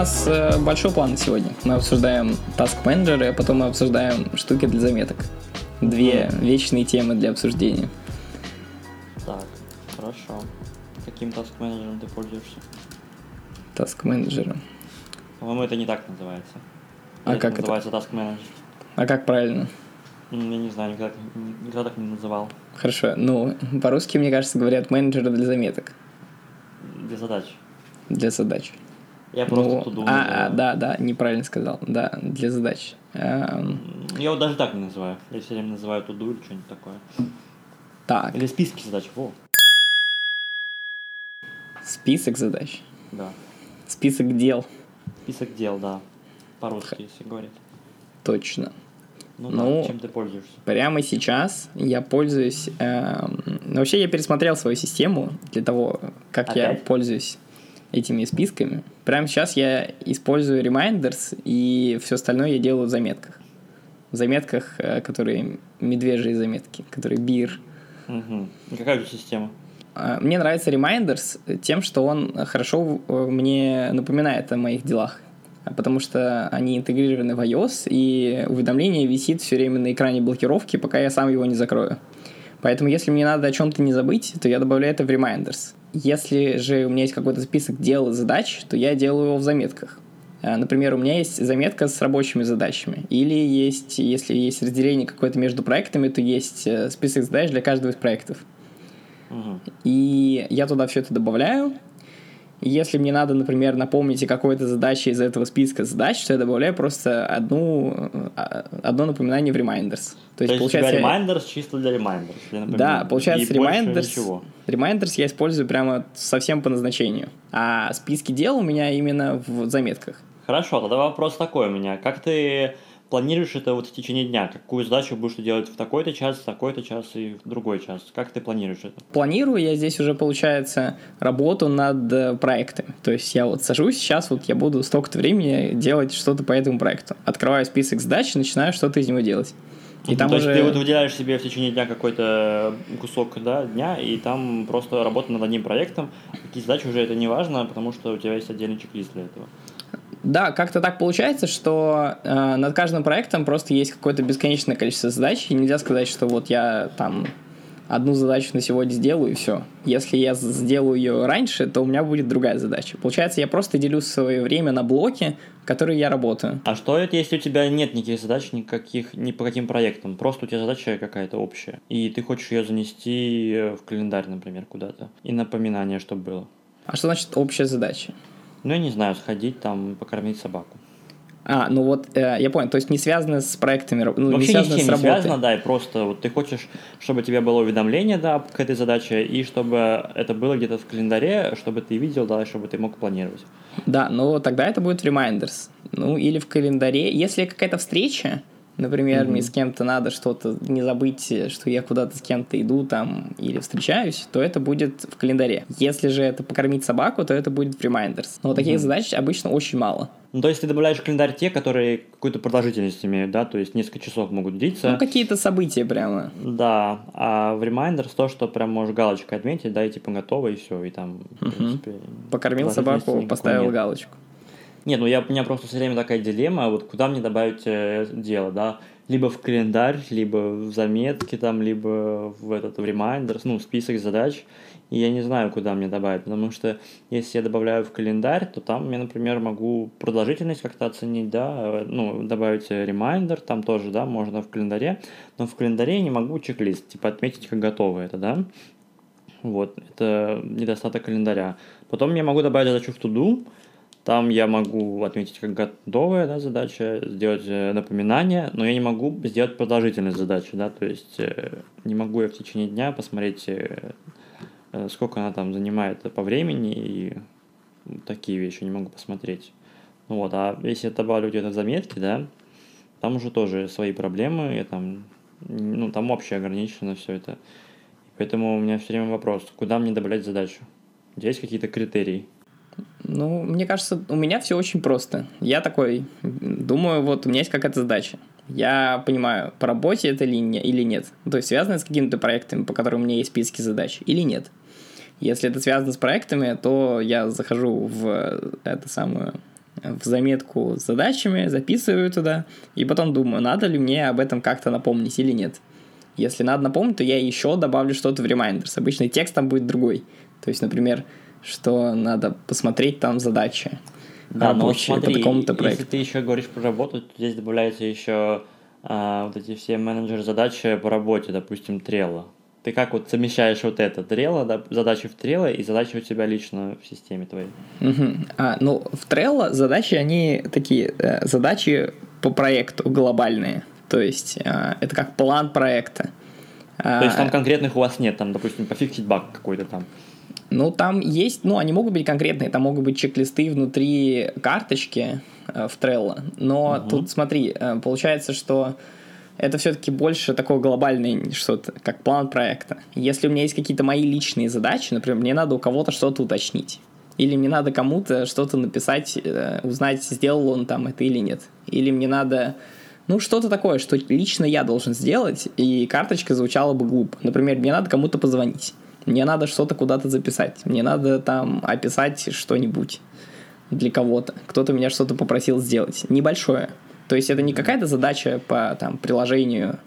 нас э, большой план сегодня. Мы обсуждаем task менеджеры, а потом мы обсуждаем штуки для заметок. Две вечные темы для обсуждения. Так, хорошо. Каким task менеджером ты пользуешься? Task менеджером. По-моему, это не так называется. А Или как это? называется task менеджер? А как правильно? Я не знаю, никогда, никогда так не называл. Хорошо. Ну, по-русски, мне кажется, говорят менеджеры для заметок, Для задач. для задач. Я просто Ну, туду а, а, называю. да, да, неправильно сказал. Да, для задач. Эм, Я вот даже так не называю. Я все время называю туду или что-нибудь такое. так, Или списки задач. Во, список задач. да. Список дел. Список дел, да. По-русски, если говорить. Точно. Ну, Ну, да, чем ты пользуешься? Прямо сейчас я пользуюсь... эм, ну, вообще я пересмотрел свою систему для того, как я Опять? пользуюсь этими списками. Прямо сейчас я использую reminders, и все остальное я делаю в заметках. В заметках, э, которые медвежьи заметки, которые бир. Угу. Какая тебя система? А, Мне нравится Reminders тем, что он хорошо э, мне напоминает о моих делах. Потому что они интегрированы в iOS, и уведомление висит все время на экране блокировки, пока я сам его не закрою. Поэтому, если мне надо о чем-то не забыть, то я добавляю это в Reminders. Если же у меня есть какой-то список дел и задач, то я делаю его в заметках. А, Например, у меня есть заметка с рабочими задачами. Или есть, если есть разделение какое-то между проектами, то есть э, список задач для каждого из проектов. Угу. И я туда все это добавляю. Если мне надо, например, напомнить о какой-то задаче из этого списка задач, то я добавляю просто одну, э, одно напоминание в Reminders. То То есть, есть у тебя получается, reminders чисто для reminders. для да, получается, И Reminders. Reminders я использую прямо совсем по назначению. А списки дел у меня именно в заметках. Хорошо, тогда вопрос такой у меня. Как ты планируешь это вот в течение дня? Какую задачу будешь делать в такой-то час, в такой-то час и в другой час? Как ты планируешь это? Планирую я здесь уже, получается, работу над э, проектами. То есть я вот сажусь, сейчас вот я буду столько-то времени делать что-то по этому проекту. Открываю список задач и начинаю что-то из него делать. И там То уже... есть ты вот выделяешь себе в течение дня какой-то кусок да, дня, и там просто работа над одним проектом. Какие задачи уже это не важно, потому что у тебя есть отдельный чек-лист для этого. Да, как-то так получается, что э, над каждым проектом просто есть какое-то бесконечное количество задач, и нельзя сказать, что вот я там одну задачу на сегодня сделаю и все. Если я сделаю ее раньше, то у меня будет другая задача. Получается, я просто делю свое время на блоки, в которые я работаю. А что это, если у тебя нет никаких задач никаких, ни по каким проектам? Просто у тебя задача какая-то общая, и ты хочешь ее занести э, в календарь, например, куда-то, и напоминание, чтобы было. А что значит общая задача? Ну, я не знаю, сходить там, покормить собаку. А, ну вот, э, я понял, то есть не связано с проектами, ну, не Вообще ни связано с с не работой. связано, да, и просто вот ты хочешь, чтобы у тебя было уведомление, да, к этой задаче, и чтобы это было где-то в календаре, чтобы ты видел, да, и чтобы ты мог планировать. Да, но тогда это будет Reminders. Ну, или в календаре. Если какая-то встреча, например, мне с кем-то надо что-то, не забыть, что я куда-то с кем-то иду там или встречаюсь, то это будет в календаре. Если же это покормить собаку, то это будет в Reminders. Но таких задач обычно очень мало. Ну, то есть ты добавляешь в календарь те, которые какую-то продолжительность имеют, да, то есть несколько часов могут длиться. Ну, какие-то события прямо. Да, а в Reminders то, что прям можешь галочкой отметить, да, и типа готово, и все, и там, в принципе... Покормил собаку, поставил нет. галочку. Нет, ну я, у меня просто все время такая дилемма, вот куда мне добавить э, дело, да, либо в календарь, либо в заметки там, либо в этот в reminders, ну, в список задач, и я не знаю, куда мне добавить, потому что если я добавляю в календарь, то там я, например, могу продолжительность как-то оценить, да, ну, добавить э, reminder, там тоже, да, можно в календаре, но в календаре я не могу чек-лист, типа отметить, как готово это, да, вот, это недостаток календаря. Потом я могу добавить задачу в туду, там я могу отметить как готовая да, задача, сделать э, напоминание, но я не могу сделать продолжительность задачи, да, то есть э, не могу я в течение дня посмотреть, э, сколько она там занимает по времени, и такие вещи не могу посмотреть. Ну вот, а если я добавлю где-то заметки, да, там уже тоже свои проблемы, я там, ну, там общее ограничено все это. Поэтому у меня все время вопрос, куда мне добавлять задачу? Есть какие-то критерии? Ну, мне кажется, у меня все очень просто. Я такой, думаю, вот у меня есть какая-то задача. Я понимаю, по работе это ли не, или нет. То есть связано с какими-то проектами, по которым у меня есть списки задач, или нет. Если это связано с проектами, то я захожу в это самую в заметку с задачами, записываю туда, и потом думаю, надо ли мне об этом как-то напомнить или нет. Если надо напомнить, то я еще добавлю что-то в Reminders. Обычно текст там будет другой. То есть, например, что надо посмотреть там задачи да, рабочие но смотри, по такому-то если проекту. ты еще говоришь про работу, то здесь добавляются еще а, вот эти все менеджеры задачи по работе, допустим, Trello. Ты как вот совмещаешь вот это Trello, да, задачи в Trello и задачи у тебя лично в системе твоей? Мгм. А, ну, в Trello задачи, они такие, э, задачи по проекту глобальные. То есть, э, это как план проекта. То есть А, там конкретных у вас нет, там, допустим, пофиксить баг какой-то там. Ну, там есть, ну, они могут быть конкретные, там могут быть чек-листы внутри карточки э, в Trello, но Мгм. тут смотри, э, получается, что это все-таки больше такое глобальное что-то, как план проекта. Если у меня есть какие-то мои личные задачи, например, мне надо у кого-то что-то уточнить, или мне надо кому-то что-то написать, э, узнать, сделал он там это или нет, или мне надо ну, что-то такое, что лично я должен сделать, и карточка звучала бы глупо. Например, мне надо кому-то позвонить, мне надо что-то куда-то записать, мне надо там описать что-нибудь для кого-то. Кто-то меня что-то попросил сделать. Небольшое. То есть это не какая-то задача по там, приложению,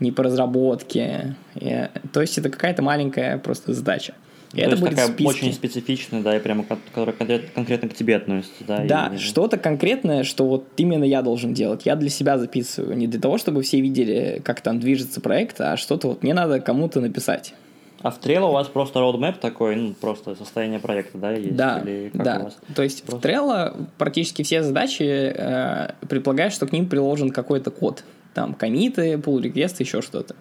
не по разработке. э, То есть это какая-то маленькая просто задача. И То это есть будет такая очень специфичная, да, и прямо ко- которая конкрет- конкретно к тебе относится, да? Да, и- что-то конкретное, что вот именно я должен делать. Я для себя записываю. Не для того, чтобы все видели, как там движется проект, а что-то вот мне надо кому-то написать. А в Trello у вас просто roadmap такой, ну, просто состояние проекта, да, есть? Да, Или как у да. вас? То есть Просто- в Trello практически все задачи э, предполагают, что к ним приложен какой-то код. Там комиты, pull реквесты еще что-то.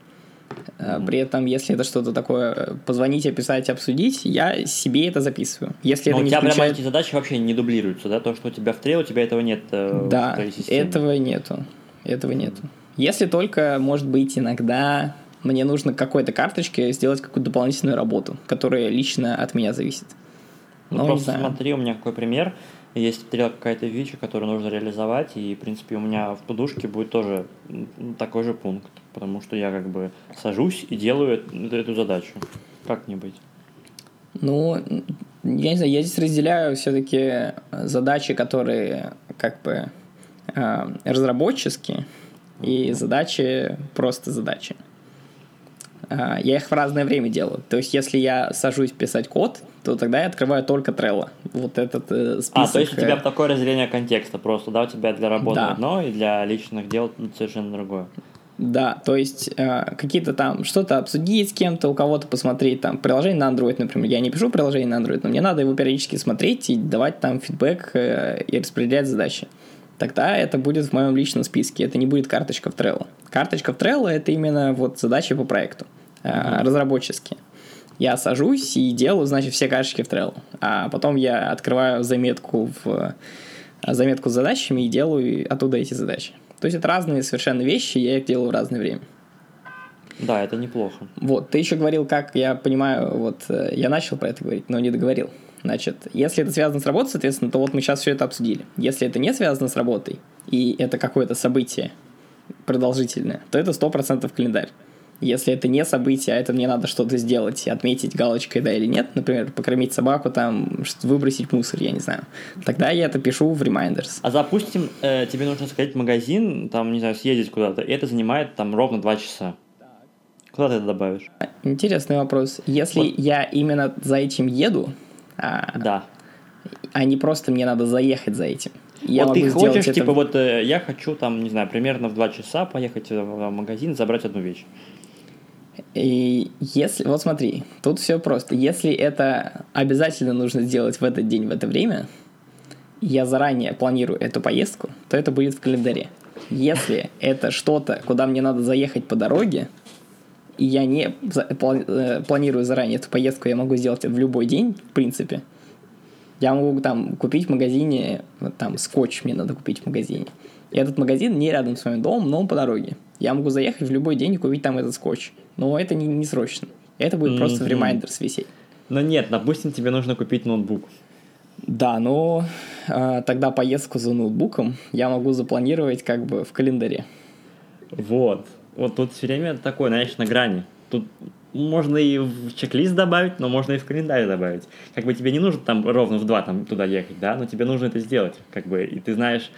Э, При этом, если это что-то такое, позвонить, описать, обсудить, я себе это записываю. Если Но это у тебя прямо включает... эти задачи вообще не дублируются, да? То, что у тебя в Trello, у тебя этого нет э, в Да, твоей системе. этого нету. Этого нету. Если только, может быть, иногда мне нужно к какой-то карточке сделать какую-то дополнительную работу, которая лично от меня зависит. Ну, Ну, просто смотри, у меня какой пример. Есть какая-то фича, которую нужно реализовать, и, в принципе, у меня в тудушке будет тоже такой же пункт, потому что я как бы сажусь и делаю эту, задачу. Как не быть? Ну, я не знаю, я здесь разделяю все-таки задачи, которые как бы э, разработческие, и задачи просто задачи. А, Я их в разное время делаю. То есть, если я сажусь писать код, то тогда я открываю только Trello. Вот этот э, список. А, то есть у тебя э, такое разделение контекста просто, да? У тебя для работы Да. одно, и для личных дел совершенно другое. Да, то есть э, какие-то там что-то обсудить с кем-то, у кого-то посмотреть там приложение на Android, например. Я не пишу приложение на Android, но мне надо его периодически смотреть и давать там фидбэк э, и распределять задачи. Тогда это будет в моем личном списке, это не будет карточка в Trello. Карточка в Trello это именно вот задачи по проекту, э, разработческие. Я сажусь и делаю, значит, все карточки в Trello. А потом я открываю заметку в э, заметку с задачами и делаю оттуда эти задачи. То есть это разные совершенно вещи, я их делаю в разное время. Да, это неплохо. Вот, ты еще говорил, как я понимаю, вот э, я начал про это говорить, но не договорил. Значит, если это связано с работой, соответственно, то вот мы сейчас все это обсудили. Если это не связано с работой, и это какое-то событие продолжительное, то это 100% календарь. Если это не событие, а это мне надо что-то сделать, отметить галочкой, да или нет, например, покормить собаку, там, выбросить мусор, я не знаю, тогда я это пишу в Reminders. А запустим, э, тебе нужно сходить в магазин, там, не знаю, съездить куда-то, и это занимает там ровно 2 часа. Куда ты это добавишь? Интересный вопрос. Если Вот. я именно за этим еду, а, Да. а не просто мне надо заехать за этим. Я вот ты хочешь, это типа, вот э, я хочу там, не знаю, примерно в 2 часа поехать в в магазин, забрать одну вещь. И если, вот смотри, тут все просто. Если это обязательно нужно сделать в этот день, в это время, я заранее планирую эту поездку, то это будет в календаре. Если это что-то, куда мне надо заехать по дороге, и я не э, планирую заранее эту поездку, я могу сделать в любой день, в принципе. Я могу там купить в магазине, вот там скотч мне надо купить в магазине. И этот магазин не рядом с моим домом, но он по дороге. Я могу заехать в любой день и купить там этот скотч. Но это не, не срочно. Это будет просто в. Reminders висеть. Но нет, допустим, тебе нужно купить ноутбук. Да, но э, тогда поездку за ноутбуком я могу запланировать как бы в календаре. Вот. Вот тут все время такое, знаешь, на грани. Тут можно и в чек-лист добавить, но можно и в календарь добавить. Как бы тебе не нужно там ровно в два там туда ехать, да, но тебе нужно это сделать, как бы, и ты знаешь,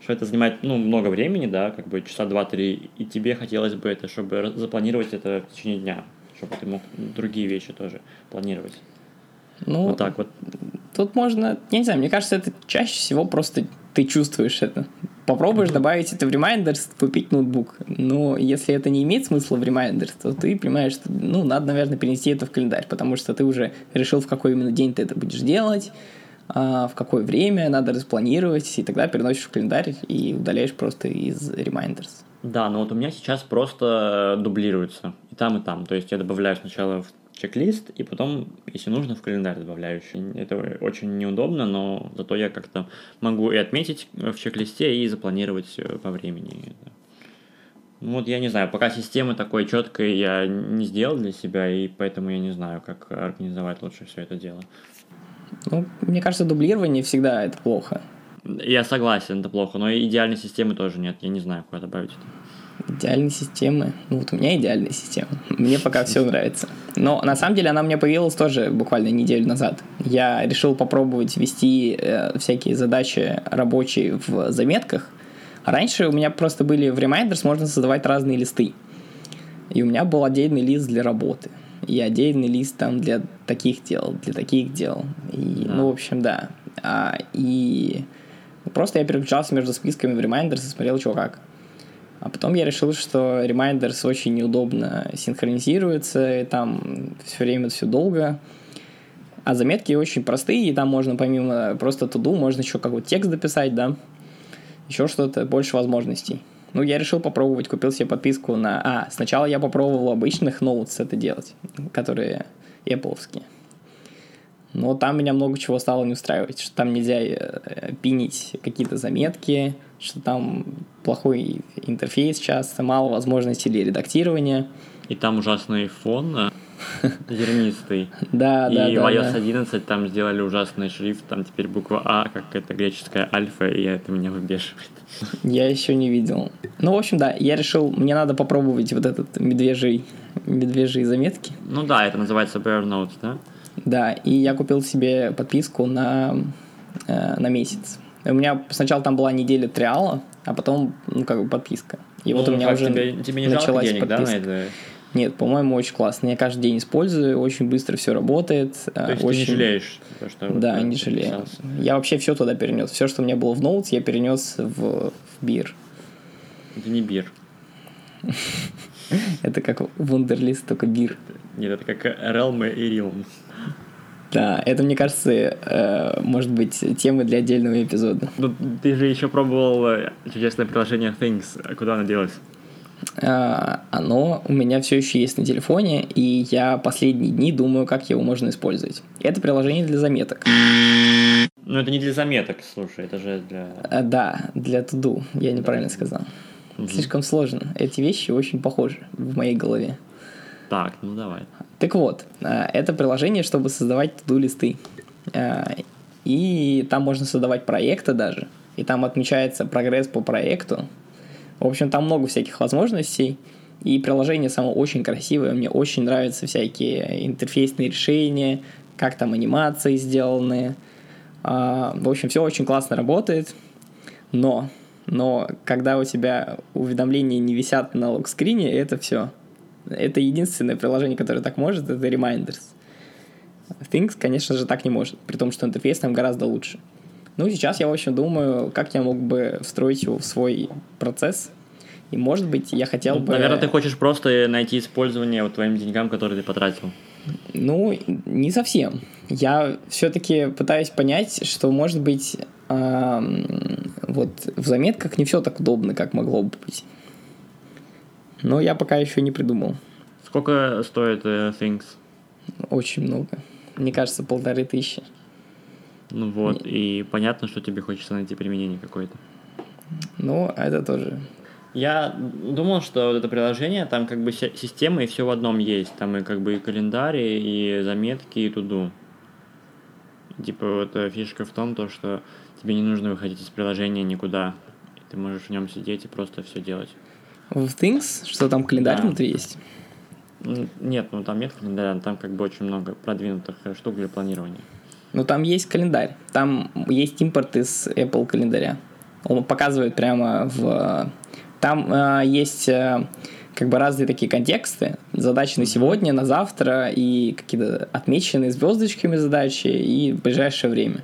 что это занимает, ну, много времени, да, как бы часа два-три, и тебе хотелось бы это, чтобы запланировать это в течение дня, чтобы ты мог другие вещи тоже планировать. Ну, вот так вот. Тут можно, я не знаю, мне кажется, это чаще всего просто ты чувствуешь это. Попробуешь добавить это в Reminders, купить ноутбук. Но если это не имеет смысла в Reminders, то ты понимаешь, что, ну, надо, наверное, перенести это в календарь, потому что ты уже решил, в какой именно день ты это будешь делать, а, в какое время надо распланировать, и тогда переносишь в календарь и удаляешь просто из Reminders. Да, но вот у меня сейчас просто дублируется и там, и там. То есть я добавляю сначала в чек-лист, и потом, если нужно, в календарь добавляю. Это очень неудобно, но зато я как-то могу и отметить в чек-листе, и запланировать э, по времени. Ну вот я не знаю, пока системы такой четкой я не сделал для себя, и поэтому я не знаю, как организовать лучше все это дело. Ну, мне кажется, дублирование всегда это плохо. Я согласен, это плохо, но идеальной системы тоже нет. Я не знаю, куда добавить это. Идеальные системы. Ну вот у меня идеальная система. Мне пока все нравится. Но на самом деле она у меня появилась тоже буквально неделю назад. Я решил попробовать вести э, всякие задачи рабочие в заметках. Раньше у меня просто были в Reminders можно создавать разные листы. И у меня был отдельный лист для работы. И отдельный лист там для таких дел, для таких дел. И, да. Ну, в общем, да. А, и просто я переключался между списками в Reminders и смотрел, что как. А потом я решил, что Reminders очень неудобно синхронизируется, и там все время все долго. А заметки очень простые, и там можно помимо просто туду, можно еще какой-то текст дописать, да, еще что-то, больше возможностей. Ну, я решил попробовать, купил себе подписку на... А, сначала я попробовал обычных Notes это делать, которые Apple. Но там меня много чего стало не устраивать, что там нельзя э, пинить какие-то заметки, что там плохой интерфейс часто, мало возможностей для редактирования. И там ужасный фон э, зернистый. Да, да, И в iOS 11 там сделали ужасный шрифт, там теперь буква А, как это греческая альфа, и это меня выбешивает. Я еще не видел. Ну, в общем, да, я решил, мне надо попробовать вот этот медвежий, медвежьи заметки. Ну да, это называется Bear Notes, да? Да, и я купил себе подписку на, э, на месяц. У меня сначала там была неделя триала, а потом, ну, как бы подписка. И ну, вот у меня уже тебе, тебе не началась денег, подписка. Да, на это? Нет, по-моему, очень классно. Я каждый день использую, очень быстро все работает. То есть очень... ты не жалеешь? То, что да, не жалею. Записался. Я вообще все туда перенес. Все, что у меня было в Notes, я перенес в, в бир. Это не бир. Это как Wunderlist, только бир. Нет, это как Realm и Realm. Да, это, мне кажется, э, может быть темы для отдельного эпизода. Ну, ты же еще пробовал э, чудесное приложение Things. А куда оно делось? Э, оно у меня все еще есть на телефоне, и я последние дни думаю, как его можно использовать. Это приложение для заметок. Ну, это не для заметок, слушай, это же для... Да, для туду, я неправильно сказал. Угу. Слишком сложно. Эти вещи очень похожи в моей голове. Так, ну давай. Так вот, э, это приложение, чтобы создавать туду-листы. Э, и там можно создавать проекты даже. И там отмечается прогресс по проекту. В общем, там много всяких возможностей. И приложение само очень красивое. Мне очень нравятся всякие интерфейсные решения, как там анимации сделаны. Э, в общем, все очень классно работает. Но, но когда у тебя уведомления не висят на логскрине, это все это единственное приложение, которое так может, это Reminders. Things, конечно же, так не может, при том, что интерфейс там гораздо лучше. Ну, сейчас я, в общем, думаю, как я мог бы встроить его в свой процесс. И, может быть, я хотел ну, бы... Наверное, ты хочешь просто найти использование вот твоим деньгам, которые ты потратил. Ну, не совсем. Я все-таки пытаюсь понять, что, может быть, эм, вот в заметках не все так удобно, как могло бы быть. Но я пока еще не придумал. Сколько стоит uh, Things? Очень много. Мне кажется, полторы тысячи. Ну вот, не... и понятно, что тебе хочется найти применение какое-то. Ну, это тоже. Я думал, что вот это приложение, там как бы система и все в одном есть. Там и как бы и календарь, и заметки, и туду. Типа вот э, фишка в том, то, что тебе не нужно выходить из приложения никуда. Ты можешь в нем сидеть и просто все делать в Things, что там календарь да. внутри есть. Нет, ну там нет календаря, там как бы очень много продвинутых э, штук для планирования. Ну, там есть календарь. Там есть импорт из Apple календаря. Он показывает прямо в... Там э, есть э, как бы разные такие контексты. Задачи на сегодня, на завтра и какие-то отмеченные звездочками задачи и в ближайшее время.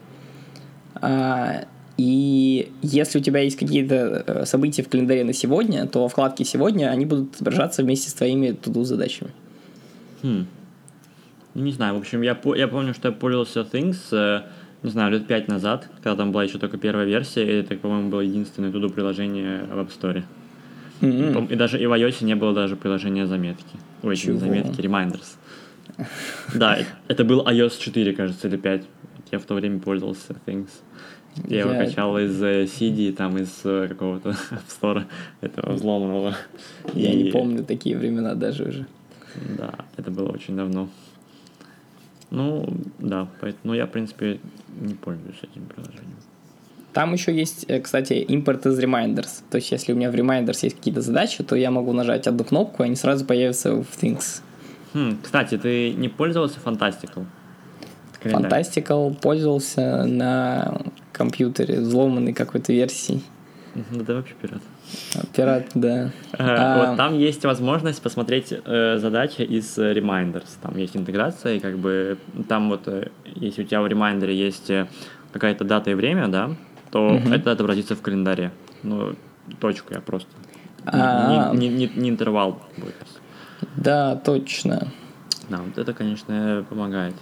А, и если у тебя есть какие-то э, события в календаре на сегодня, то вкладки сегодня, они будут отображаться вместе с твоими туду задачами. Хм. Ну, Не знаю, в общем, я, по- я помню, что я пользовался Things, э, не знаю, лет пять назад, когда там была еще только первая версия, и это, по-моему, было единственное туду приложение в App Store. Пом- И даже и в iOS не было даже приложения заметки. Ой, Чего? заметки, reminders. Да, это был iOS 4, кажется, или 5. Я в то время пользовался Things. Я его Я- качал из э, CD, там из э, какого-то App Store, этого взломанного. Я И- не помню такие времена даже уже. Да, это было очень давно. Ну, да, поэтому ну, я, в принципе, не пользуюсь этим приложением. Там еще есть, э, кстати, импорт из Reminders. То есть, если у меня в Reminders есть какие-то задачи, то я могу нажать одну кнопку, и они сразу появятся в Things. Хм, кстати, ты не пользовался Fantastical? Fantastical пользовался на компьютере взломанной какой-то версии. Мгм, Да вообще пират. Пират, да. Э, А. Вот там есть возможность посмотреть э, задачи из э, Reminders. Там есть интеграция, и как бы там вот, э, если у тебя в ремайндере есть э, какая-то дата и время, да, то это отобразится в календаре. Ну, точку я просто. А. Не, не- не- не интервал будет. Да, точно. Да, вот это, конечно, помогает.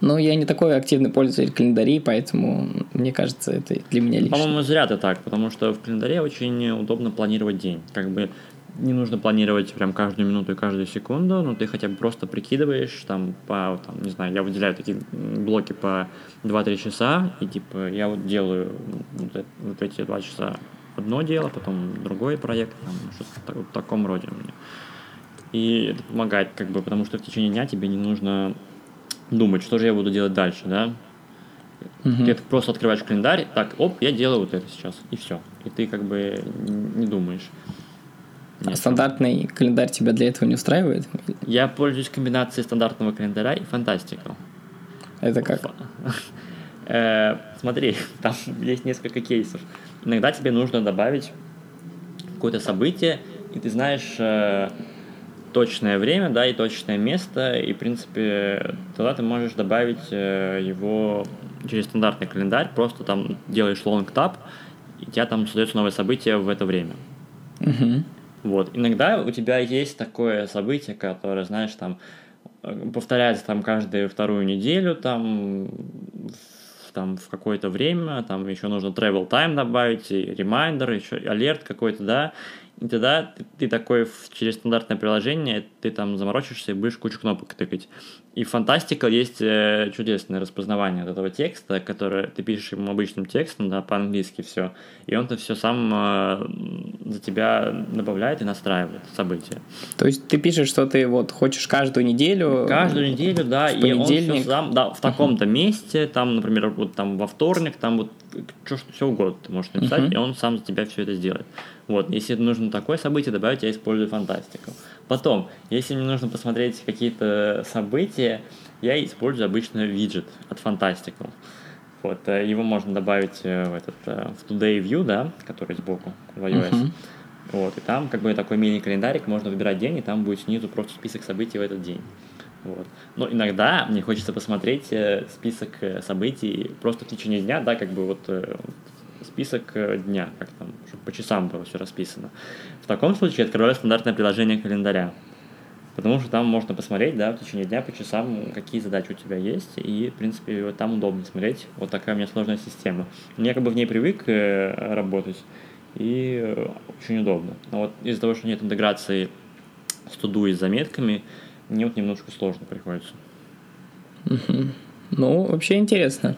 Но я не такой активный пользователь календарей, поэтому мне кажется, это для меня лично. По-моему, зря ты так, потому что в календаре очень удобно планировать день. Как бы не нужно планировать прям каждую минуту и каждую секунду, но ты хотя бы просто прикидываешь, там, по, там, не знаю, я выделяю такие блоки по 2-3 часа, и типа я вот делаю вот, э- вот эти 2 часа одно дело, потом другой проект, там, что-то в та- в таком роде меня. И это помогает, как бы, потому что в течение дня тебе не нужно думать, что же я буду делать дальше, да, Мгм. ты просто открываешь календарь, так, оп, я делаю вот это сейчас, и все. И ты как бы не думаешь. А Нет. стандартный календарь тебя для этого не устраивает? Я пользуюсь комбинацией стандартного календаря и Fantastical. Это как? Э, Смотри, там есть несколько кейсов. Иногда тебе нужно добавить какое-то событие, и ты знаешь э, точное время, да, и точное место, и, в принципе, тогда ты можешь добавить э, его через стандартный календарь, просто там делаешь long tab, и у тебя там создается новое событие в это время. Мгм. Вот. Иногда у тебя есть такое событие, которое, знаешь, там э, повторяется там каждую вторую неделю, там в, там в какое-то время, там еще нужно travel time добавить, и reminder, еще алерт какой-то, да. И тогда ты, ты такой через стандартное приложение, ты там заморочишься и будешь кучу кнопок тыкать. И в Fantastical есть э, чудесное распознавание от этого текста, которое ты пишешь ему обычным текстом, да, по-английски все, и он это все сам э, за тебя добавляет и настраивает события. То есть ты пишешь, что ты вот хочешь каждую неделю... Каждую неделю, да, и он все сам, да, в таком-то месте, там, например, вот там во вторник, там вот что, все угодно ты можешь написать, Мгм. и он сам за тебя все это сделает. Вот, если нужно такое событие добавить, я использую фантастику. Потом, если мне нужно посмотреть какие-то события, я использую обычно виджет от Fantastical. Вот, э, его можно добавить э, в этот э, в Today View, да, который сбоку в iOS. Мгм. Вот, и там как бы такой мини-календарик, можно выбирать день, и там будет снизу просто список событий в этот день. Вот. Но иногда мне хочется посмотреть список событий просто в течение дня, да, как бы вот список э, дня, как там, чтобы по часам было все расписано. В таком случае открываю стандартное приложение календаря. Потому что там можно посмотреть, да, в течение дня по часам, какие задачи у тебя есть, и, в принципе, вот там удобно смотреть. Вот такая у меня сложная система. Я как бы в ней привык э, работать, и э, очень удобно. Но вот из-за того, что нет интеграции с туду и с заметками, мне вот немножко сложно приходится. Ну, вообще интересно.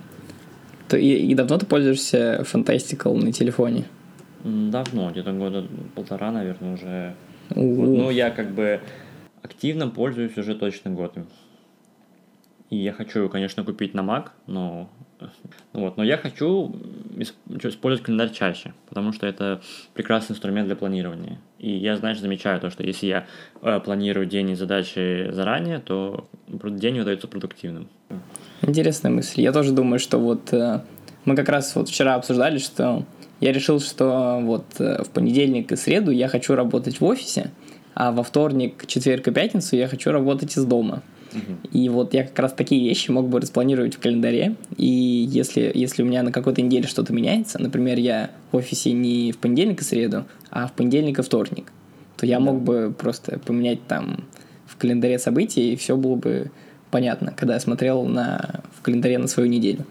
То и, и давно ты пользуешься Fantastical на телефоне? Давно, где-то года полтора, наверное, уже. Вот. Ну, я как бы активно пользуюсь уже точно год. И я хочу, конечно, купить на Mac, но вот. Но я хочу использовать календарь чаще, потому что это прекрасный инструмент для планирования. И я, знаешь, замечаю то, что если я э, планирую день и задачи заранее, то день выдается продуктивным. Интересная мысль. Я тоже думаю, что вот э, мы как раз вот вчера обсуждали, что я решил, что вот э, в понедельник и среду я хочу работать в офисе, а во вторник, четверг и пятницу я хочу работать из дома. И вот я как раз такие вещи мог бы распланировать в календаре. И если, если у меня на какой-то неделе что-то меняется, например, я в офисе не в понедельник и среду, а в понедельник и вторник, то я мог бы просто поменять там в календаре события, и все было бы понятно, когда я смотрел на, в календаре на свою неделю.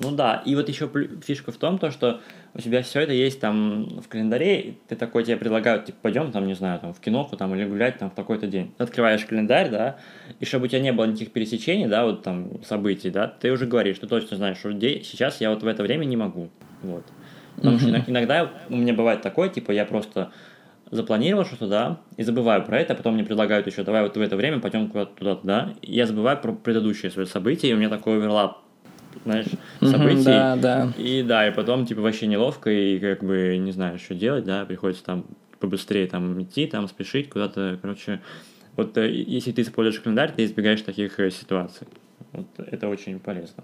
Ну да, и вот еще фишка в том, то, что у тебя все это есть там в календаре, ты такой тебе предлагают, типа, пойдем там, не знаю, там в киноху там или гулять там в такой-то день. Открываешь календарь, да, и чтобы у тебя не было никаких пересечений, да, вот там событий, да, ты уже говоришь, ты точно знаешь, что сейчас я вот в это время не могу, вот. Потому mm-hmm. что иногда у меня бывает такое, типа, я просто запланировал что-то, да, и забываю про это, а потом мне предлагают еще, давай вот в это время пойдем куда-то туда, да, и я забываю про предыдущие свои события, и у меня такой оверлап знаешь, событий. да, да. И да, и потом, типа, вообще неловко, и как бы не знаю, что делать, да, приходится там побыстрее там идти, там спешить куда-то, короче, вот э, если ты используешь календарь, ты избегаешь таких э, ситуаций. Вот это очень полезно.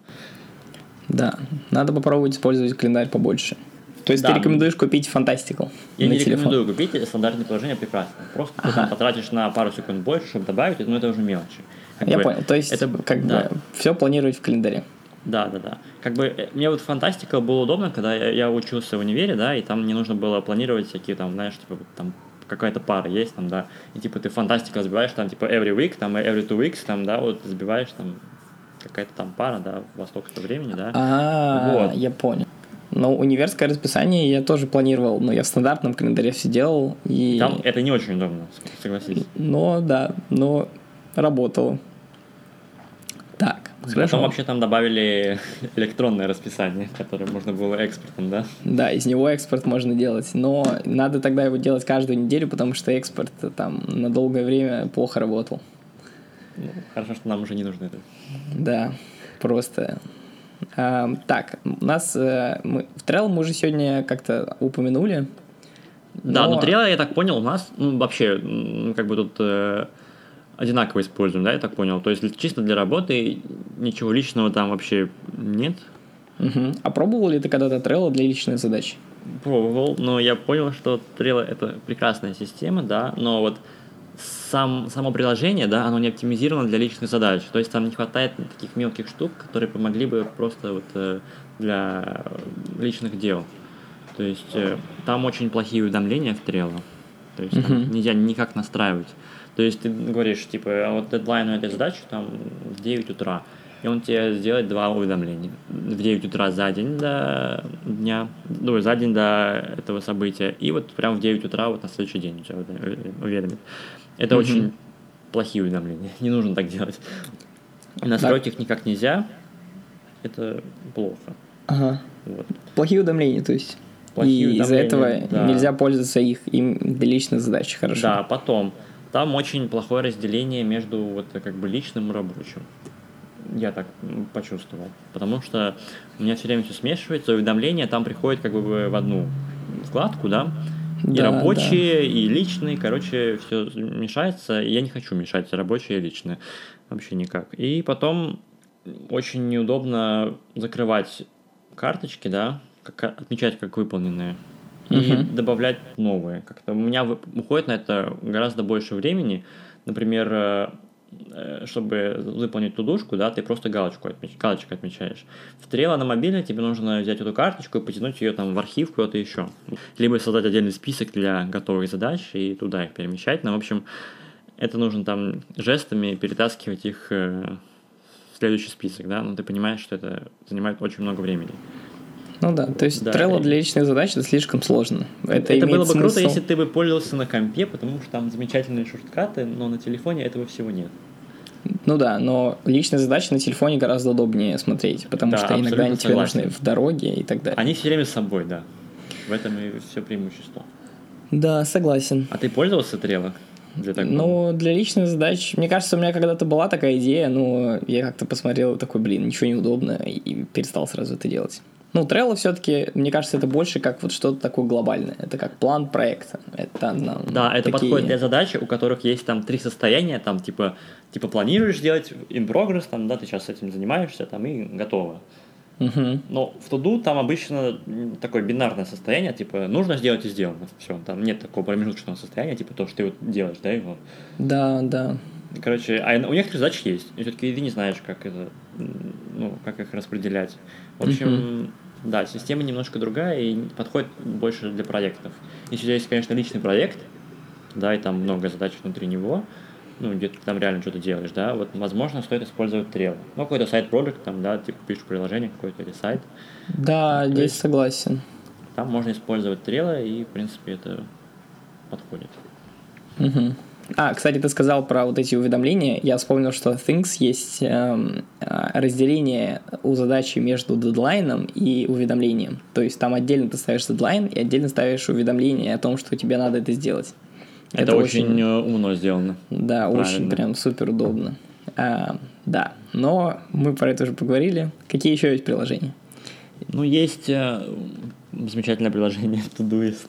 Да, надо попробовать использовать календарь побольше. То есть да. ты рекомендуешь купить фантастику? Я на не телефон? рекомендую купить, стандартное приложение прекрасно. Просто ага. ты там потратишь на пару секунд больше, чтобы добавить, но это уже мелочи. Как Я бы, понял. То есть это как да. бы все планировать в календаре. Да, да, да. Как бы э, мне вот фантастика было удобно, когда я, я учился в универе, да, и там не нужно было планировать всякие там, знаешь, типа там какая-то пара есть там, да, и типа ты фантастика забиваешь там типа every week, там every two weeks, там, да, вот забиваешь там какая-то там пара, да, во столько-то времени, да. А, вот. я понял. Но универское расписание я тоже планировал, но я в стандартном календаре все делал. И... Там это не очень удобно, согласись. Но да, но работало. Потом вообще там добавили электронное расписание, которое можно было экспортом, да? Да, из него экспорт можно делать, но надо тогда его делать каждую неделю, потому что экспорт там на долгое время плохо работал. Ну, хорошо, что нам уже не нужно это. Да, просто а, так, у нас э, мы, в Трелл мы уже сегодня как-то упомянули. Но... Да, но Трелл, я так понял, у нас ну, вообще, как бы тут э, одинаково используем, да, я так понял? То есть чисто для работы ничего личного там вообще нет? Угу. А пробовал ли ты когда-то Trello для личных задач? Пробовал, но я понял, что Trello это прекрасная система, да, но вот сам, само приложение, да, оно не оптимизировано для личных задач. То есть там не хватает таких мелких штук, которые помогли бы просто вот э, для личных дел. То есть э, там очень плохие уведомления в Trello. То есть uh-huh. нельзя никак настраивать. То есть ты говоришь, типа, а вот дедлайн у этой задачи там в 9 утра, и он тебе сделает два уведомления. В 9 утра за день до дня, ну, за день до этого события, и вот прям в 9 утра вот на следующий день тебя уведомит. Это mm-hmm. очень плохие уведомления, не нужно так делать. Настроить да. их никак нельзя, это плохо. Ага. Вот. Плохие уведомления, то есть. Плохие и из-за этого да. нельзя пользоваться их им для личных задач, хорошо. Да, потом там очень плохое разделение между вот как бы личным и рабочим. Я так почувствовал. Потому что у меня все время все смешивается, уведомления там приходят как бы в одну вкладку, да, и да, рабочие, да. и личные, короче, все мешается. И я не хочу мешать рабочие и личные. Вообще никак. И потом очень неудобно закрывать карточки, да, как, отмечать как выполненные и угу. добавлять новые. Как-то у меня уходит на это гораздо больше времени. Например, э, э, чтобы выполнить тудушку, да, ты просто галочку, отмеч... галочку отмечаешь. В Trello на мобильной тебе нужно взять эту карточку и потянуть ее там в архив куда-то еще. Либо создать отдельный список для готовых задач и туда их перемещать. Но, в общем, это нужно там жестами перетаскивать их э, в следующий список, да, но ты понимаешь, что это занимает очень много времени. Ну да, то есть да, Trello для личных задач это слишком сложно. Это, это было бы смысл... круто, если ты бы пользовался на компе, потому что там замечательные шорткаты, но на телефоне этого всего нет. Ну да, но личные задачи на телефоне гораздо удобнее смотреть, потому да, что иногда они тебе согласен. нужны в дороге и так далее. Они все время с собой, да. В этом и все преимущество. Да, согласен. А ты пользовался Trello? Для Ну, для личных задач, мне кажется, у меня когда-то была такая идея, но я как-то посмотрел такой, блин, ничего не удобно, и перестал сразу это делать. Ну, Trello все-таки, мне кажется, это больше как вот что-то такое глобальное. Это как план проекта. Это, ну, Да, это такие- подходит для задач, у которых есть там три состояния, там типа, типа планируешь делать in progress, там, да, ты сейчас этим занимаешься, там, и готово. Мгм. Но в туду там обычно такое бинарное состояние, типа, нужно сделать и сделано. Все, там нет такого промежуточного состояния, типа, то, что ты вот делаешь, да, его. Да, да. Короче, а у некоторых задач есть. И все-таки ты не знаешь, как это, ну, как их распределять. В общем, да, система немножко другая и подходит больше для проектов. Если у тебя есть, конечно, личный проект, да, и там много задач внутри него, ну, где ты там реально что-то делаешь, да, вот, возможно, стоит использовать Trello. Ну, какой-то сайт-проект, там, да, типа пишешь приложение какое-то или сайт, Да, То здесь есть- согласен. там можно использовать Trello, и, в принципе, это подходит. Мгм. А, кстати, ты сказал про вот эти уведомления. Я вспомнил, что в Things есть эм, а, разделение у задачи между дедлайном и уведомлением. То есть там отдельно ты ставишь дедлайн и отдельно ставишь уведомление о том, что тебе надо это сделать. Это, очень, э, умно сделано. Да, очень Правильно. прям супер удобно. А, да, но мы про это уже поговорили. Какие еще есть приложения? Ну, есть э, замечательное приложение Todoist.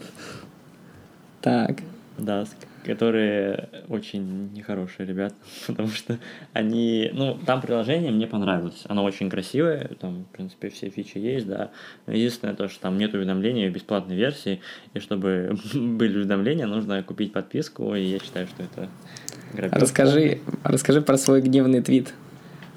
Так, Да, с- которые очень нехорошие ребята, потому что они, ну, там приложение мне понравилось, оно очень красивое, там, в принципе, все фичи есть, да, Но единственное то, что там нет уведомления в бесплатной версии, и чтобы были уведомления, нужно купить подписку, и я считаю, что это грабеж. расскажи, расскажи про свой гневный твит.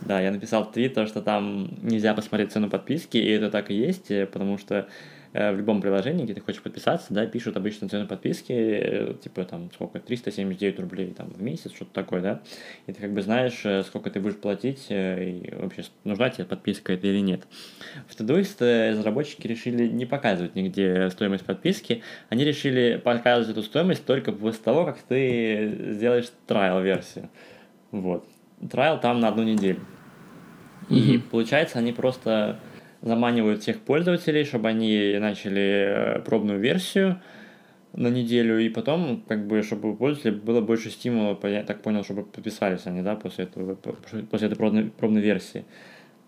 Да, я написал твит, то, что там нельзя посмотреть цену подписки, и это так и есть, потому что в любом приложении, где ты хочешь подписаться, да, пишут обычно цену подписки, э, типа там сколько, 379 рублей там в месяц, что-то такое, да, и ты как бы знаешь, э, сколько ты будешь платить, э, и вообще нужна тебе подписка это или нет. В Todoist э, разработчики решили не показывать нигде стоимость подписки, они решили показывать эту стоимость только после того, как ты сделаешь трайл-версию. Вот. Трайл там на одну неделю. И получается, они просто заманивают всех пользователей, чтобы они начали э, пробную версию на неделю, и потом, как бы, чтобы у пользователей было больше стимула, я так понял, чтобы подписались они, да, после этого, после этой пробной, пробной версии.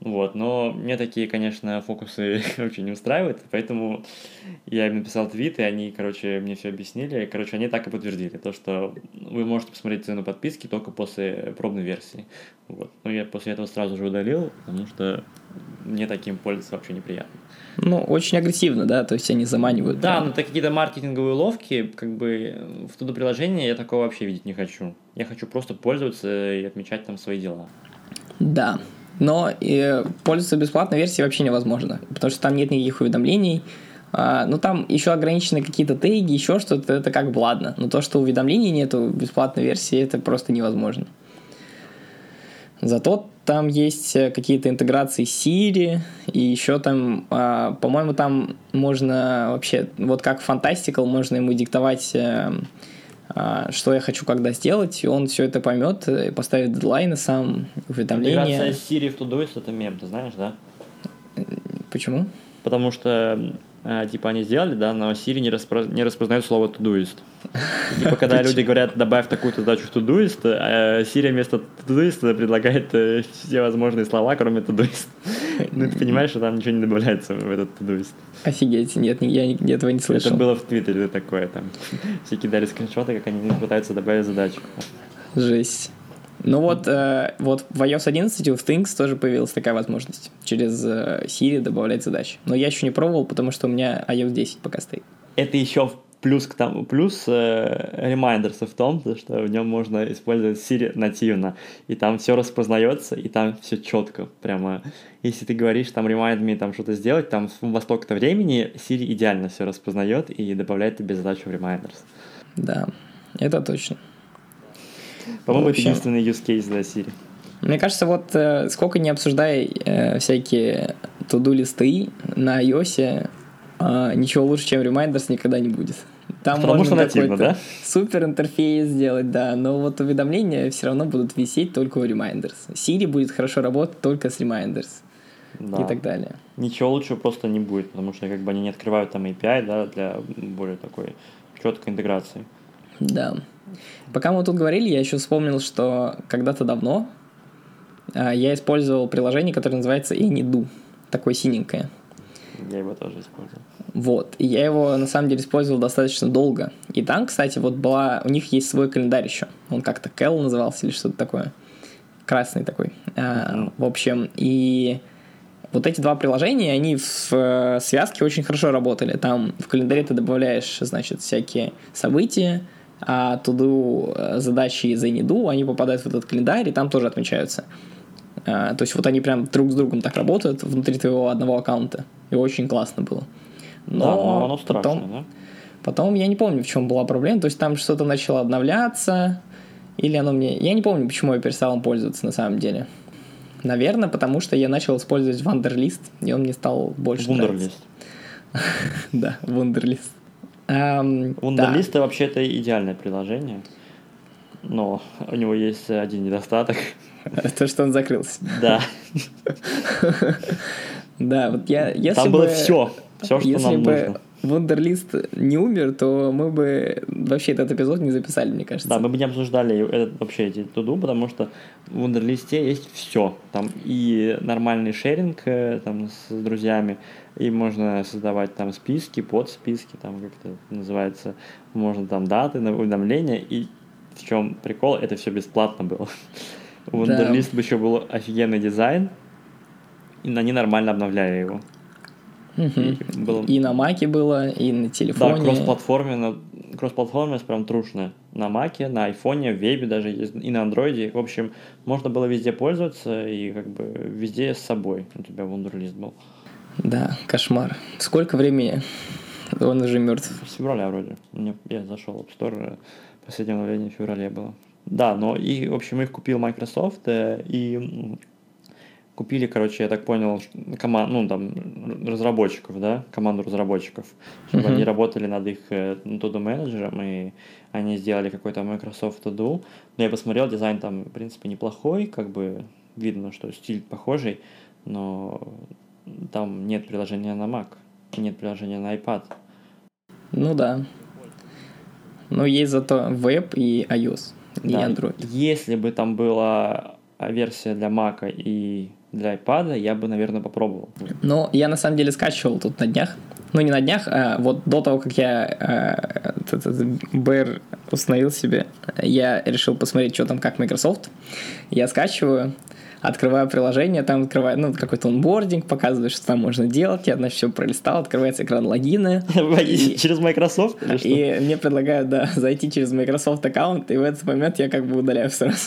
Вот, но мне такие, конечно, фокусы вообще не устраивают, поэтому я им написал твит, и они, короче, мне все объяснили. Короче, они так и подтвердили, то, что вы можете посмотреть цену подписки только после пробной версии. Вот. Но я после этого сразу же удалил, потому что мне таким пользоваться вообще неприятно. Ну, очень агрессивно, да, то есть они заманивают. Да, прям. но это какие-то маркетинговые уловки, как бы в туда приложение я такого вообще видеть не хочу. Я хочу просто пользоваться и отмечать там свои дела. Да. Но э, пользоваться бесплатной версией вообще невозможно, потому что там нет никаких уведомлений. А, ну, там еще ограничены какие-то теги, еще что-то, это как бы ладно. Но то, что уведомлений нету в бесплатной версии, это просто невозможно. Зато там есть э, какие-то интеграции Siri, и еще там, а, по-моему, там можно вообще, вот как Fantastical, можно ему диктовать, э, а, что я хочу когда сделать, и он все это поймет, э, поставит дедлайны сам, уведомления. Интеграция Siri в Todoist это мем, ты знаешь, да? Почему? Потому что, э, типа, они сделали, да, но Siri не, распро- не распознает слово Todoist. И, Типа, когда люди говорят, добавь такую-то задачу в Todoist, э, Siri вместо Todoist предлагает все возможные слова, кроме Todoist. Ну, ты понимаешь, что там ничего не добавляется в этот Todoist. Офигеть, нет, я этого не слышал. Это было в Твиттере такое, там, все кидали скриншоты, как они пытаются добавить задачу. Жесть. Ну вот, э, вот в iOS 11 в Things тоже появилась такая возможность через э, Siri добавлять задачи. Но я еще не пробовал, потому что у меня iOS 10 пока стоит. Это еще плюс к тому, плюс э, Reminders в том, то, что в нем можно использовать Siri нативно, и там все распознается, и там все четко, прямо. Если ты говоришь, там remind me там что-то сделать, там во столько-то времени Siri идеально все распознает и добавляет тебе задачу в Reminders. Да, это точно. По-моему, это единственный use case для Siri. Мне кажется, вот э, сколько не обсуждай э, всякие туду листы на iOS, э, ничего лучше, чем Reminders никогда не будет. Там Потому можно что нативно, да? Супер интерфейс сделать, да, но вот уведомления все равно будут висеть только у Reminders. Siri будет хорошо работать только с Reminders Да. и так далее. Ничего лучше просто не будет, потому что как бы они не открывают там API, да, для более такой четкой интеграции. Да. Пока мы тут говорили, я еще вспомнил, что когда-то давно а, я использовал приложение, которое называется AnyDo. Такое синенькое. Я его тоже использовал. Вот. И я его, на самом деле, использовал достаточно долго. И там, кстати, вот была... У них есть свой календарь еще. Он как-то Кэл назывался или что-то такое. Красный такой. А, в общем, и вот эти два приложения, они в э, связке очень хорошо работали. Там в календаре ты добавляешь, значит, всякие события, а туду э, задачи из Anydo, они попадают в этот календарь, и там тоже отмечаются. А, то есть вот они прям друг с другом так работают внутри твоего одного аккаунта. И очень классно было. Но, да, но оно страшно, потом, да? Потом я не помню, в чем была проблема. То есть там что-то начало обновляться, или оно мне... Я не помню, почему я перестал им пользоваться на самом деле. Наверное, потому что я начал использовать Вандерлист, и он мне стал больше Вундерлист. Да, Вундерлист. Вундерлист да. вообще это идеальное приложение, но у него есть один недостаток. То, что он закрылся. Да. Да, вот я... Если Там бы, было все, все, что если нам бы нужно. Вундерлист не умер, то мы бы вообще этот эпизод не записали, мне кажется. Да, мы бы не обсуждали этот, вообще эти туду, потому что в Вундерлисте есть все. Там и нормальный шеринг э, там, с друзьями, и можно создавать там списки, подсписки, там как это называется, можно там даты, уведомления, и в чем прикол, это все бесплатно было. У Wunderlist да. еще был офигенный дизайн, и они нормально обновляли его. Угу. И, было... и на Маке было, и на телефоне. Да, кроссплатформе, на... кроссплатформенность прям трушная. На Маке, на айфоне, в вебе даже, и на андроиде. В общем, можно было везде пользоваться, и как бы везде с собой у тебя Wunderlist был. Да, кошмар. Сколько времени? Он уже мертв. С февраля вроде. Мне, я зашел в App Store, последнее обновление в феврале было. Да, но и, в общем, их купил Microsoft, э, и купили, короче, я так понял, команд, ну, там, разработчиков, да, команду разработчиков, чтобы uh-huh. они работали над их to менеджером, и они сделали какой-то Microsoft To-Do. Но я посмотрел, дизайн там, в принципе, неплохой, как бы видно, что стиль похожий, но там нет приложения на Mac, нет приложения на iPad. Ну да. Но есть зато веб и iOS, и да. Android. Если бы там была версия для Mac и для iPad, я бы, наверное, попробовал. Ну, я на самом деле скачивал тут на днях. Ну, не на днях, а вот до того, как я э, BR установил себе, я решил посмотреть, что там, как Microsoft. Я скачиваю, открываю приложение, там открываю, ну, какой-то онбординг, показывает, что там можно делать, я, значит, все пролистал, открывается экран логина. Через Microsoft? И мне предлагают, да, зайти через Microsoft аккаунт, и в этот момент я как бы удаляю сразу.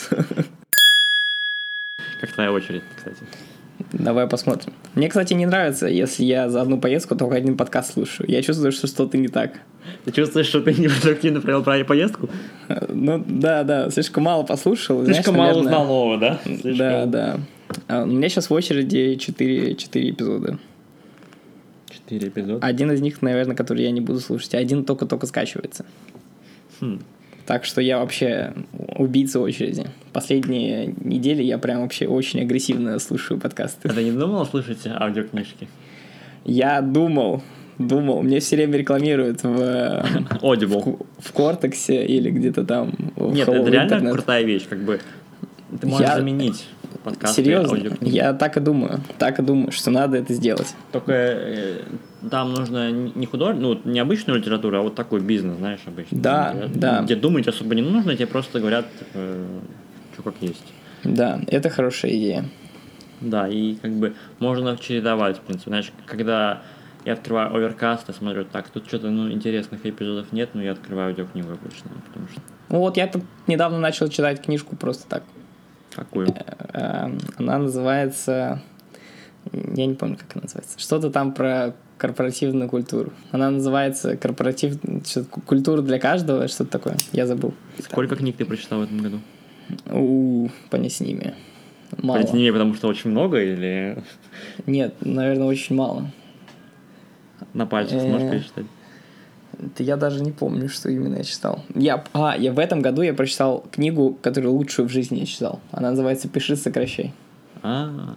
Как твоя очередь, кстати. Давай посмотрим. Мне, кстати, не нравится, если я за одну поездку только один подкаст слушаю. Я чувствую, что что-то не так. Ты чувствуешь, что ты непродуктивно провел поездку? Ну да, да, слишком мало послушал. Слишком знаешь, мало наверное... узнал нового, да? Слишком... Да, да. А у меня сейчас в очереди 4, 4 эпизода. 4 эпизода? Один из них, наверное, который я не буду слушать, а один только-только скачивается. Хм. Так что я вообще убийца очереди. Последние недели я прям вообще очень агрессивно слушаю подкасты. А ты не думал слушать аудиокнижки? Я думал, думал. Мне все время рекламируют в, Audible. в, в Кортексе или где-то там. Нет, это реально интернет. крутая вещь, как бы ты можешь я... заменить подкасты. Серьезно? Я так и думаю. Так и думаю, что надо это сделать. Только э, там нужно не худож... ну, не обычную литературу, а вот такой бизнес, знаешь, обычный. Да, где, да. Где думать особо не нужно, тебе просто говорят, типа, что как есть. Да, это хорошая идея. Да, и как бы можно чередовать, в принципе. Знаешь, когда я открываю Overcast, я смотрю, так, тут что-то ну, интересных эпизодов нет, но я открываю аудиокнигу обычно, потому что... Ну вот я тут недавно начал читать книжку просто так. Какую? Э, она называется... Я не помню, как она называется. Что-то там про корпоративную культуру. Она называется корпоратив... культура для каждого, что-то такое. Я забыл. Сколько книг ты прочитал в этом году? У, понять не имею. Мало. Понять не имею, потому что очень много или... Нет, наверное, очень мало. На пальцах сможешь пересчитать? Это я даже не помню, что именно я читал. Я, а, я в этом году я прочитал книгу, которую лучшую в жизни я читал. Она называется «Пиши, сокращай». А,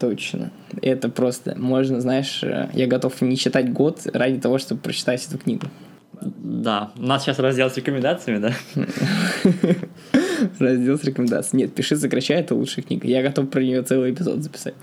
Точно. Это просто, можно, знаешь, э, я готов не читать год ради того, чтобы прочитать эту книгу. Да, у нас сейчас раздел с рекомендациями, да? Раздел с рекомендациями. Нет, «Пиши, сокращай» — это лучшая книга. Я готов про нее целый эпизод записать.